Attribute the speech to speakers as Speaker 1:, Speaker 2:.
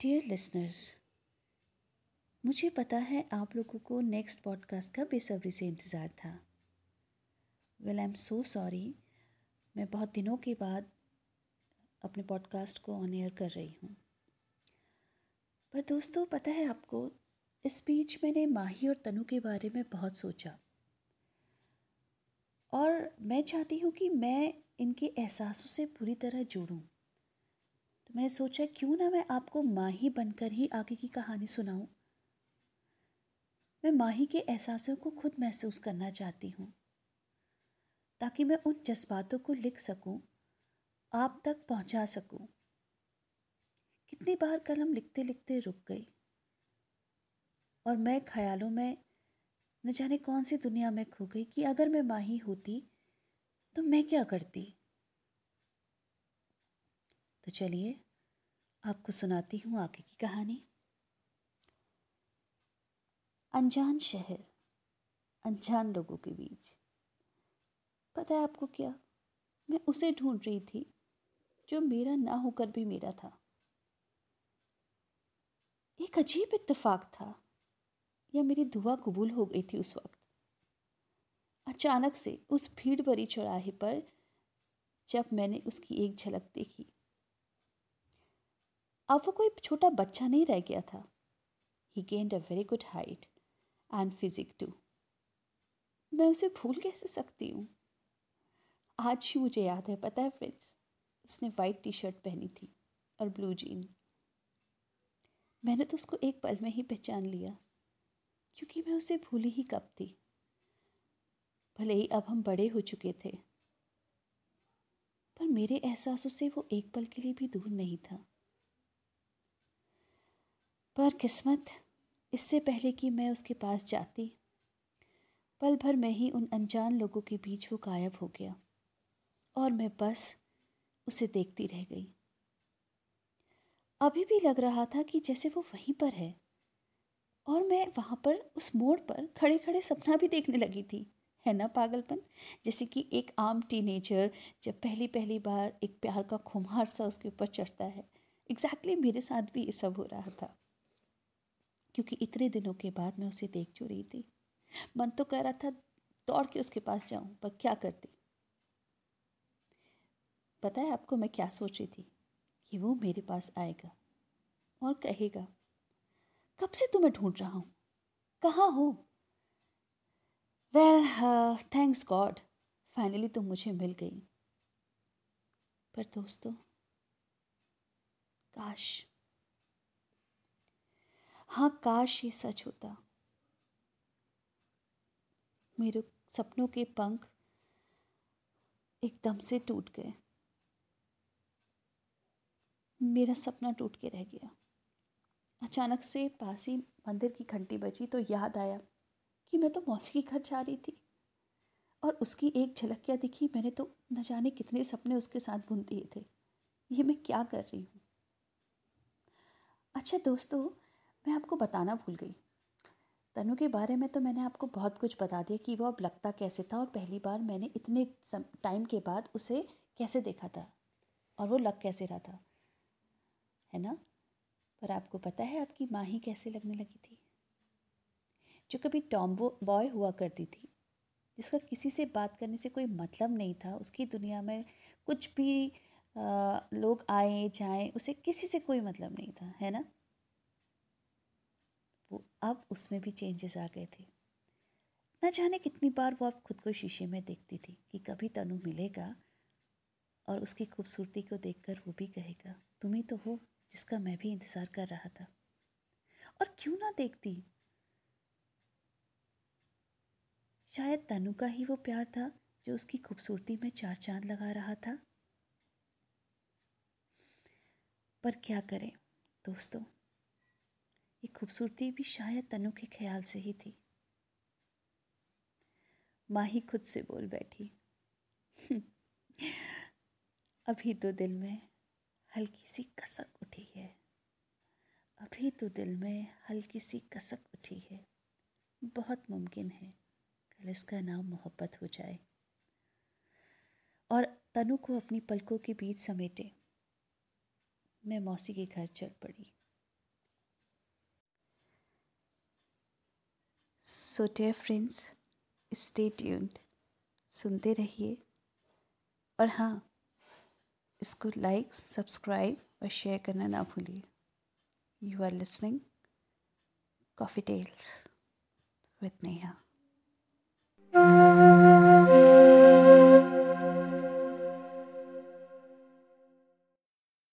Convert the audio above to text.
Speaker 1: Dear listeners मुझे पता है आप लोगों को नेक्स्ट पॉडकास्ट का बेसब्री से इंतज़ार था। Well I am so sorry मैं बहुत दिनों के बाद अपने पॉडकास्ट को ऑन एयर कर रही हूँ। पर दोस्तों, पता है आपको, इस बीच मैंने माही और तनु के बारे में बहुत सोचा। और मैं चाहती हूँ कि मैं इनके एहसासों से पूरी तरह जुड़ूँ। मैंने सोचा क्यों ना मैं आपको माही बनकर ही आगे की कहानी सुनाऊं मैं माही के एहसासों को खुद महसूस करना चाहती हूँ ताकि मैं उन जज्बातों को लिख सकूँ, आप तक पहुँचा सकूँ। कितनी बार कलम लिखते लिखते रुक गई और मैं ख्यालों में न जाने कौन सी दुनिया में खो गई कि अगर मैं माही होती तो मैं क्या करती तो चलिए आपको सुनाती हूँ आगे की कहानी। अनजान शहर, अनजान लोगों के बीच। पता है आपको क्या? मैं उसे ढूंढ रही थी, जो मेरा ना होकर भी मेरा था। एक अजीब इत्तेफाक था। या मेरी दुआ कबूल हो गई थी उस वक्त। अचानक से उस भीड़ भरी चौराहे पर जब मैंने उसकी एक झलक देखी अब वो कोई छोटा बच्चा नहीं रह गया था। He gained a very good height and physique too मैं उसे भूल कैसे सकती हूँ? आज ही मुझे याद है, पता है फ्रेंड्स उसने वाइट टी शर्ट पहनी थी और ब्लू जीन मैंने तो उसको एक पल में ही पहचान लिया, क्योंकि मैं उसे भूली ही कब थी। भले ही अब हम बड़े हो चुके थे, पर मेरे एहसासों से वो एक पल के लिए भी दूर नहीं था। पर किस्मत इससे पहले कि मैं उसके पास जाती। पल भर में ही उन अनजान लोगों के बीच वो गायब हो गया और मैं बस उसे देखती रह गई। अभी भी लग रहा था कि जैसे वो वहीं पर है और मैं वहाँ पर उस मोड़ पर खड़े खड़े सपना भी देखने लगी थी, है ना पागलपन? जैसे कि एक आम टीनेजर जब पहली पहली बार एक प्यार का खुमार सा उसके ऊपर चढ़ता है। एग्जैक्टली exactly मेरे साथ भी ये सब हो रहा था। क्योंकि इतने दिनों के बाद मैं उसे देख जो रही थी? मन तो कह रहा था, दौड़ के उसके पास जाऊँ, पर क्या करती? पता है आपको मैं क्या सोच रही थी? कि वो मेरे पास आएगा और कहेगा, कब से तुम्हें ढूंढ रहा हूँ? कहाँ हो? वेल थैंक्स गॉड फाइनली तुम मुझे मिल गई। पर दोस्तों, काश हाँ काश ये सच होता। मेरे सपनों के पंख एकदम से टूट गए। मेरा सपना टूट के रह गया। अचानक से पास ही मंदिर की घंटी बजी तो याद आया कि मैं तो मौसी के घर जा रही थी। और उसकी एक झलक क्या दिखी, मैंने तो न जाने कितने सपने उसके साथ बुन दिए थे। ये मैं क्या कर रही हूँ? अच्छा दोस्तों मैं आपको बताना भूल गई। तनु के बारे में तो मैंने आपको बहुत कुछ बता दिया कि वो अब लगता कैसे था और पहली बार मैंने इतने टाइम के बाद उसे कैसे देखा था और वो लग कैसे रहा था है ना? पर आपको पता है आपकी माँ ही कैसे लगने लगी थी? जो कभी टॉम्बो बॉय हुआ करती थी जिसका किसी से बात करने से कोई मतलब नहीं था उसकी दुनिया में कुछ भी आ, लोग आए जाएँ उसे किसी से कोई मतलब नहीं था है ना? वो अब उसमें भी चेंजेस आ गए थे। न जाने कितनी बार वो अब खुद को शीशे में देखती थी कि कभी तनु मिलेगा और उसकी खूबसूरती को देखकर वो भी कहेगा, तुम ही तो हो जिसका मैं भी इंतज़ार कर रहा था। और क्यों ना देखती? शायद तनु का ही वो प्यार था जो उसकी खूबसूरती में चार चाँद लगा रहा था। पर क्या करें, दोस्तों? ये खूबसूरती भी शायद तनु के ख्याल से ही थी। माही खुद से बोल बैठी। अभी तो दिल में हल्की सी कसक उठी है। अभी तो दिल में हल्की सी कसक उठी है। बहुत मुमकिन है कल इसका नाम मोहब्बत हो जाए। और तनु को अपनी पलकों के बीच समेटे। मैं मौसी के घर चल पड़ी। So dear friends stay tuned सुनते रहिए। और हाँ इसको लाइक सब्सक्राइब और शेयर करना ना भूलिए। You are listening coffee tales with Neha